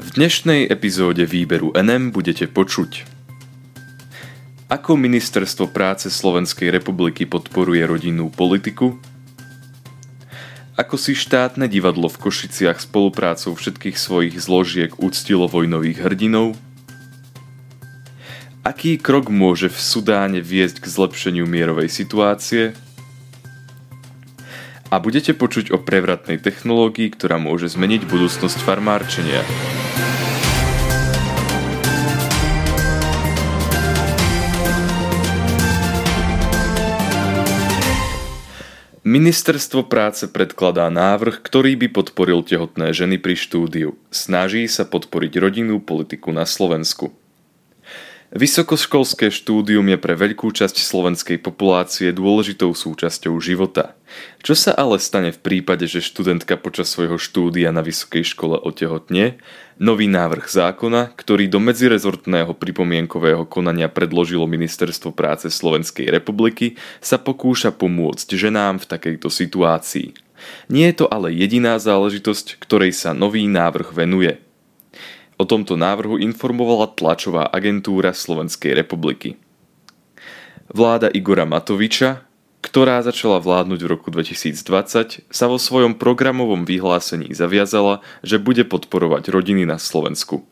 V dnešnej epizóde výberu NM budete počuť. Ako Ministerstvo práce Slovenskej republiky podporuje rodinnú politiku? Ako si štátne divadlo v Košiciach spoluprácou všetkých svojich zložiek úctilo vojnových hrdinov? Aký krok môže v Sudáne viesť k zlepšeniu mierovej situácie – a budete počuť o prevratnej technológii, ktorá môže zmeniť budúcnosť farmárčenia. Ministerstvo práce predkladá návrh, ktorý by podporil tehotné ženy pri štúdiu. Snaží sa podporiť rodinnú politiku na Slovensku. Vysokoškolské štúdium je pre veľkú časť slovenskej populácie dôležitou súčasťou života. Čo sa ale stane v prípade, že študentka počas svojho štúdia na vysokej škole otehotne? Nový návrh zákona, ktorý do medzirezortného pripomienkového konania predložilo Ministerstvo práce Slovenskej republiky, sa pokúša pomôcť ženám v takejto situácii. Nie je to ale jediná záležitosť, ktorej sa nový návrh venuje – O tomto návrhu informovala tlačová agentúra Slovenskej republiky. Vláda Igora Matoviča, ktorá začala vládnuť v roku 2020, sa vo svojom programovom vyhlásení zaviazala, že bude podporovať rodiny na Slovensku.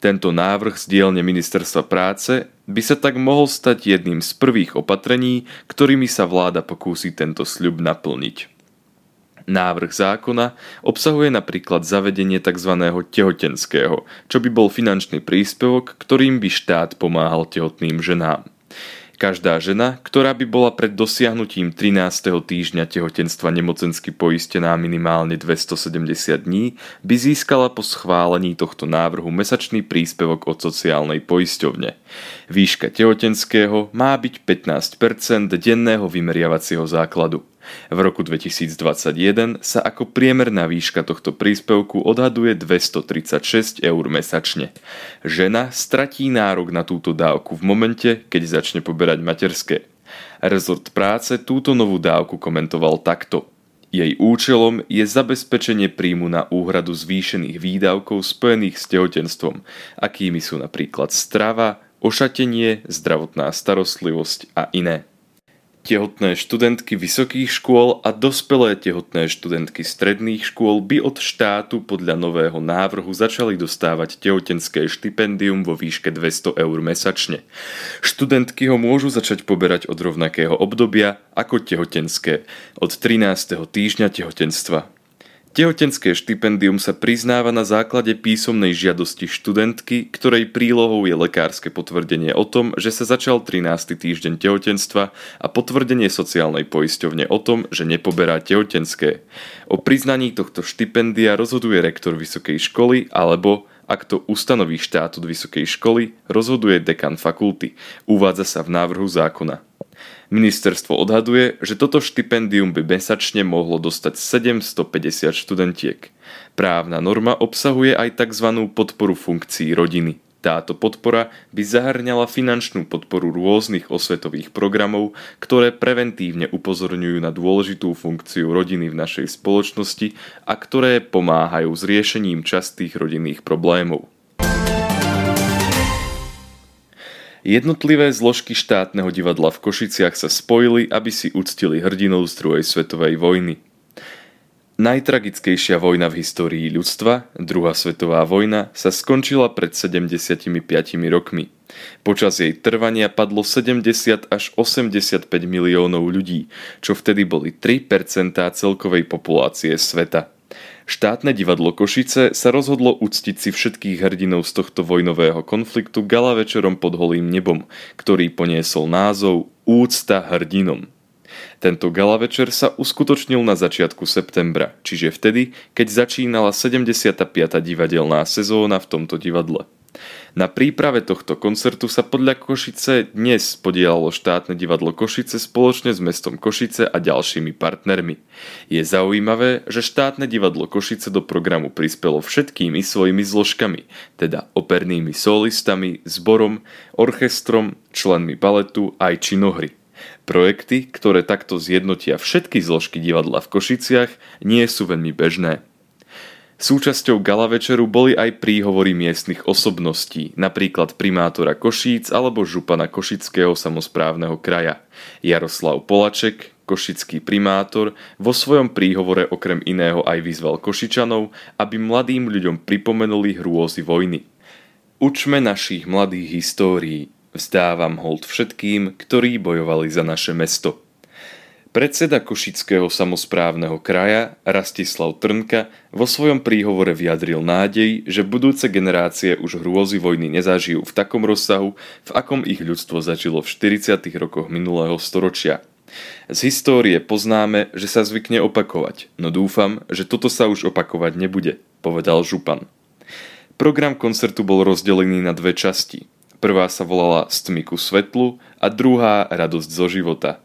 Tento návrh z dielne Ministerstva práce by sa tak mohol stať jedným z prvých opatrení, ktorými sa vláda pokúsi tento sľub naplniť. Návrh zákona obsahuje napríklad zavedenie tzv. tehotenského, čo by bol finančný príspevok, ktorým by štát pomáhal tehotným ženám. Každá žena, ktorá by bola pred dosiahnutím 13. týždňa tehotenstva nemocensky poistená minimálne 270 dní, by získala po schválení tohto návrhu mesačný príspevok od sociálnej poisťovne. Výška tehotenského má byť 15% denného vymeriavacieho základu. V roku 2021 sa ako priemerná výška tohto príspevku odhaduje 236 eur mesačne. Žena stratí nárok na túto dávku v momente, keď začne poberať materské. Rezort práce túto novú dávku komentoval takto. Jej účelom je zabezpečenie príjmu na úhradu zvýšených výdavkov spojených s tehotenstvom, akými sú napríklad strava, ošatenie, zdravotná starostlivosť a iné tehotné študentky vysokých škôl a dospelé tehotné študentky stredných škôl by od štátu podľa nového návrhu začali dostávať tehotenské štipendium vo výške 200 eur mesačne. Študentky ho môžu začať poberať od rovnakého obdobia ako tehotenské, od 13. týždňa tehotenstva. Tehotenské štipendium sa priznáva na základe písomnej žiadosti študentky, ktorej prílohou je lekárske potvrdenie o tom, že sa začal 13. týždeň tehotenstva a potvrdenie sociálnej poisťovne o tom, že nepoberá tehotenské. O priznaní tohto štipendia rozhoduje rektor vysokej školy alebo ak to ustanoví štatút vysokej školy, rozhoduje dekan fakulty. Uvádza sa v návrhu zákona. Ministerstvo odhaduje, že toto štipendium by mesačne mohlo dostať 750 študentiek. Právna norma obsahuje aj tzv. podporu funkcií rodiny. Táto podpora by zahrňala finančnú podporu rôznych osvetových programov, ktoré preventívne upozorňujú na dôležitú funkciu rodiny v našej spoločnosti a ktoré pomáhajú s riešením častých rodinných problémov. Jednotlivé zložky štátneho divadla v Košiciach sa spojili, aby si uctili hrdinov z druhej svetovej vojny. Najtragickejšia vojna v histórii ľudstva, druhá svetová vojna, sa skončila pred 75 rokmi. Počas jej trvania padlo 70 až 85 miliónov ľudí, čo vtedy boli 3% celkovej populácie sveta. Štátne divadlo Košice sa rozhodlo uctiť si všetkých hrdinov z tohto vojnového konfliktu gala večerom pod holým nebom, ktorý poniesol názov Úcta hrdinom. Tento gala večer sa uskutočnil na začiatku septembra, čiže vtedy, keď začínala 75. divadelná sezóna v tomto divadle. Na príprave tohto koncertu sa podľa Košice dnes podielalo štátne divadlo Košice spoločne s mestom Košice a ďalšími partnermi. Je zaujímavé, že štátne divadlo Košice do programu prispelo všetkými svojimi zložkami, teda opernými solistami, zborom, orchestrom, členmi baletu aj činohry. Projekty, ktoré takto zjednotia všetky zložky divadla v Košiciach, nie sú veľmi bežné. Súčasťou gala večeru boli aj príhovory miestnych osobností, napríklad primátora Košíc alebo župana Košického samozprávneho kraja. Jaroslav Polaček, košický primátor, vo svojom príhovore okrem iného aj vyzval Košičanov, aby mladým ľuďom pripomenuli hrôzy vojny. Učme našich mladých histórií, vzdávam hold všetkým, ktorí bojovali za naše mesto. Predseda Košického samozprávneho kraja Rastislav Trnka vo svojom príhovore vyjadril nádej, že budúce generácie už hrôzy vojny nezažijú v takom rozsahu, v akom ich ľudstvo zažilo v 40. rokoch minulého storočia. Z histórie poznáme, že sa zvykne opakovať, no dúfam, že toto sa už opakovať nebude, povedal župan. Program koncertu bol rozdelený na dve časti. Prvá sa volala Stmiku svetlu a druhá Radosť zo života –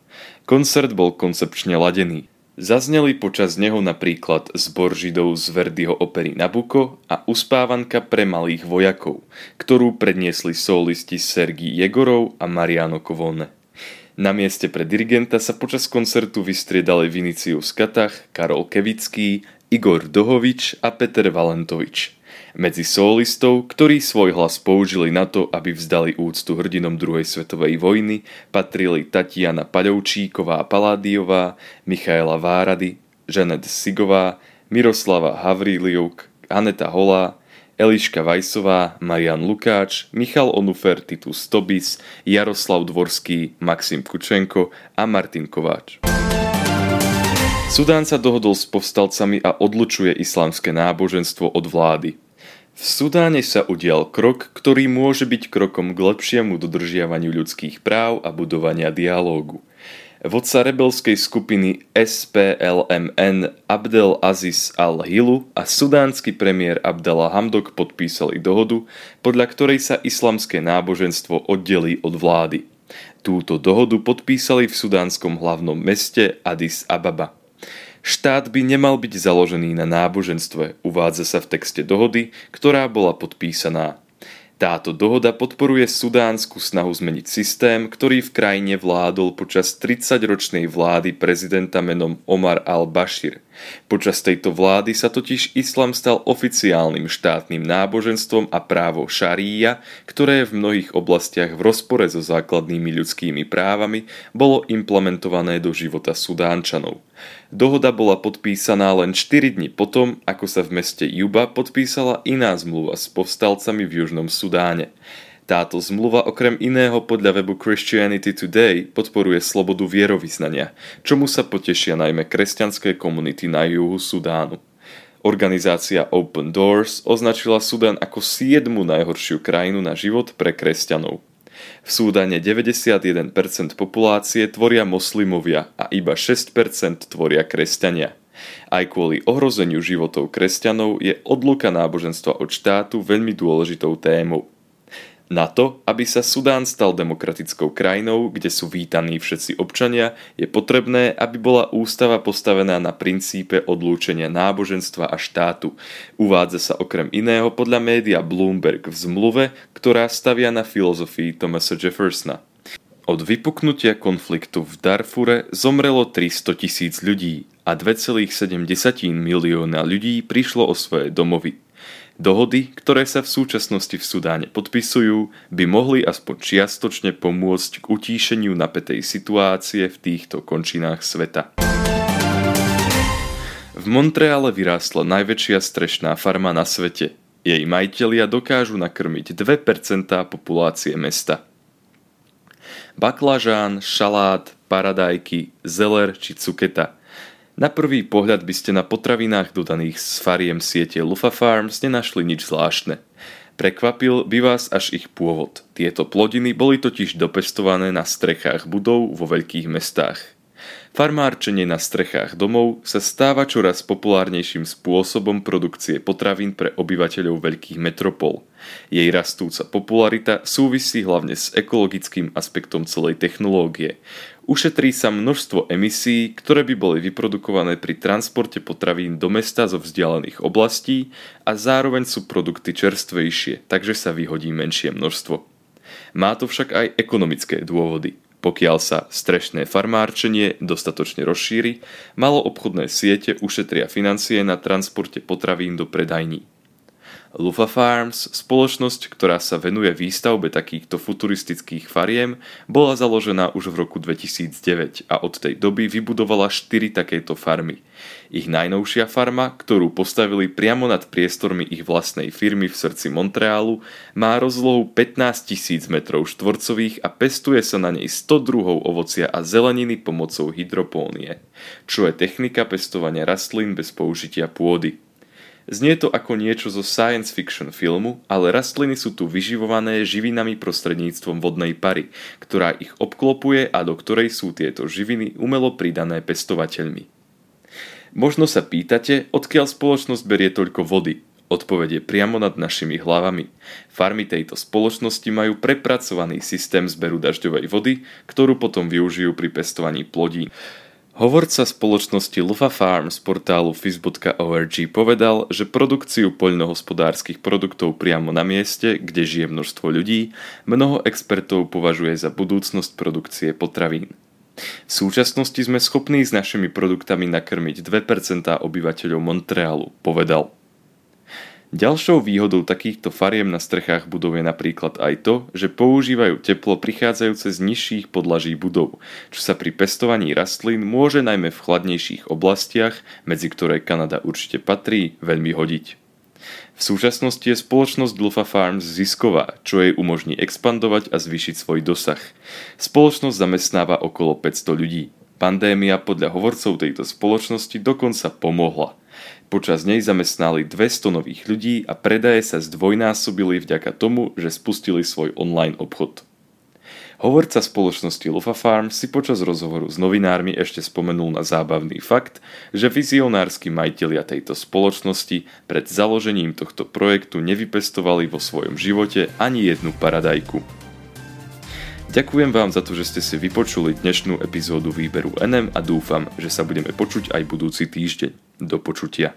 Koncert bol koncepčne ladený. Zazneli počas neho napríklad zbor židov z Verdiho opery Nabuko a uspávanka pre malých vojakov, ktorú predniesli solisti Sergí Jegorov a Mariano Kovone. Na mieste pre dirigenta sa počas koncertu vystriedali Vinicius Katach, Karol Kevický, Igor Dohovič a Peter Valentovič medzi solistov, ktorí svoj hlas použili na to, aby vzdali úctu hrdinom druhej svetovej vojny, patrili Tatiana Paľovčíková Paládiová, Michaela Várady, Žanet Sigová, Miroslava Havríliuk, Aneta Holá, Eliška Vajsová, Marian Lukáč, Michal Onufer, Titus Tobis, Jaroslav Dvorský, Maxim Kučenko a Martin Kováč. Sudán sa dohodol s povstalcami a odlučuje islamské náboženstvo od vlády. V Sudáne sa udial krok, ktorý môže byť krokom k lepšiemu dodržiavaniu ľudských práv a budovania dialógu. Vodca rebelskej skupiny SPLMN Abdel Aziz al-Hilu a sudánsky premiér Abdallah Hamdok podpísali dohodu, podľa ktorej sa islamské náboženstvo oddelí od vlády. Túto dohodu podpísali v sudánskom hlavnom meste Addis Ababa. Štát by nemal byť založený na náboženstve, uvádza sa v texte dohody, ktorá bola podpísaná. Táto dohoda podporuje sudánsku snahu zmeniť systém, ktorý v krajine vládol počas 30-ročnej vlády prezidenta menom Omar al-Bashir. Počas tejto vlády sa totiž islam stal oficiálnym štátnym náboženstvom a právo šaríja, ktoré v mnohých oblastiach v rozpore so základnými ľudskými právami bolo implementované do života Sudánčanov. Dohoda bola podpísaná len 4 dní potom, ako sa v meste Juba podpísala iná zmluva s povstalcami v Južnom Sudáne. Táto zmluva okrem iného podľa webu Christianity Today podporuje slobodu vierovýznania, čomu sa potešia najmä kresťanské komunity na juhu Sudánu. Organizácia Open Doors označila Sudán ako 7. najhoršiu krajinu na život pre kresťanov. V Súdane 91% populácie tvoria moslimovia a iba 6% tvoria kresťania. Aj kvôli ohrozeniu životov kresťanov je odluka náboženstva od štátu veľmi dôležitou témou. Na to, aby sa Sudán stal demokratickou krajinou, kde sú vítaní všetci občania, je potrebné, aby bola ústava postavená na princípe odlúčenia náboženstva a štátu. Uvádza sa okrem iného podľa média Bloomberg v zmluve, ktorá stavia na filozofii Thomasa Jeffersona. Od vypuknutia konfliktu v Darfure zomrelo 300 tisíc ľudí a 2,7 milióna ľudí prišlo o svoje domovy. Dohody, ktoré sa v súčasnosti v Sudáne podpisujú, by mohli aspoň čiastočne pomôcť k utíšeniu napätej situácie v týchto končinách sveta. V Montreale vyrástla najväčšia strešná farma na svete. Jej majitelia dokážu nakrmiť 2% populácie mesta. Baklažán, šalát, paradajky, zeler či cuketa – na prvý pohľad by ste na potravinách dodaných s fariem siete Lufa Farms nenašli nič zvláštne. Prekvapil by vás až ich pôvod. Tieto plodiny boli totiž dopestované na strechách budov vo veľkých mestách. Farmárčenie na strechách domov sa stáva čoraz populárnejším spôsobom produkcie potravín pre obyvateľov veľkých metropol. Jej rastúca popularita súvisí hlavne s ekologickým aspektom celej technológie. Ušetrí sa množstvo emisí, ktoré by boli vyprodukované pri transporte potravín do mesta zo vzdialených oblastí a zároveň sú produkty čerstvejšie, takže sa vyhodí menšie množstvo. Má to však aj ekonomické dôvody. Pokiaľ sa strešné farmárčenie dostatočne rozšíri, malo obchodné siete ušetria financie na transporte potravín do predajní. Lufa Farms, spoločnosť, ktorá sa venuje výstavbe takýchto futuristických fariem, bola založená už v roku 2009 a od tej doby vybudovala 4 takéto farmy. Ich najnovšia farma, ktorú postavili priamo nad priestormi ich vlastnej firmy v srdci Montrealu, má rozlohu 15 000 m štvorcových a pestuje sa na nej 100 druhov ovocia a zeleniny pomocou hydropónie, čo je technika pestovania rastlín bez použitia pôdy. Znie to ako niečo zo science fiction filmu, ale rastliny sú tu vyživované živinami prostredníctvom vodnej pary, ktorá ich obklopuje a do ktorej sú tieto živiny umelo pridané pestovateľmi. Možno sa pýtate, odkiaľ spoločnosť berie toľko vody. Odpoveď priamo nad našimi hlavami. Farmy tejto spoločnosti majú prepracovaný systém zberu dažďovej vody, ktorú potom využijú pri pestovaní plodín. Hovorca spoločnosti Lufa Farm z portálu fizz.org povedal, že produkciu poľnohospodárskych produktov priamo na mieste, kde žije množstvo ľudí, mnoho expertov považuje za budúcnosť produkcie potravín. V súčasnosti sme schopní s našimi produktami nakrmiť 2% obyvateľov Montrealu, povedal. Ďalšou výhodou takýchto fariem na strechách budov je napríklad aj to, že používajú teplo prichádzajúce z nižších podlaží budov, čo sa pri pestovaní rastlín môže najmä v chladnejších oblastiach, medzi ktoré Kanada určite patrí, veľmi hodiť. V súčasnosti je spoločnosť Lufa Farms zisková, čo jej umožní expandovať a zvýšiť svoj dosah. Spoločnosť zamestnáva okolo 500 ľudí. Pandémia podľa hovorcov tejto spoločnosti dokonca pomohla – Počas nej zamestnali 200 nových ľudí a predaje sa zdvojnásobili vďaka tomu, že spustili svoj online obchod. Hovorca spoločnosti Lufa Farm si počas rozhovoru s novinármi ešte spomenul na zábavný fakt, že vizionársky majiteľia tejto spoločnosti pred založením tohto projektu nevypestovali vo svojom živote ani jednu paradajku. Ďakujem vám za to, že ste si vypočuli dnešnú epizódu výberu NM a dúfam, že sa budeme počuť aj budúci týždeň. Do počutia.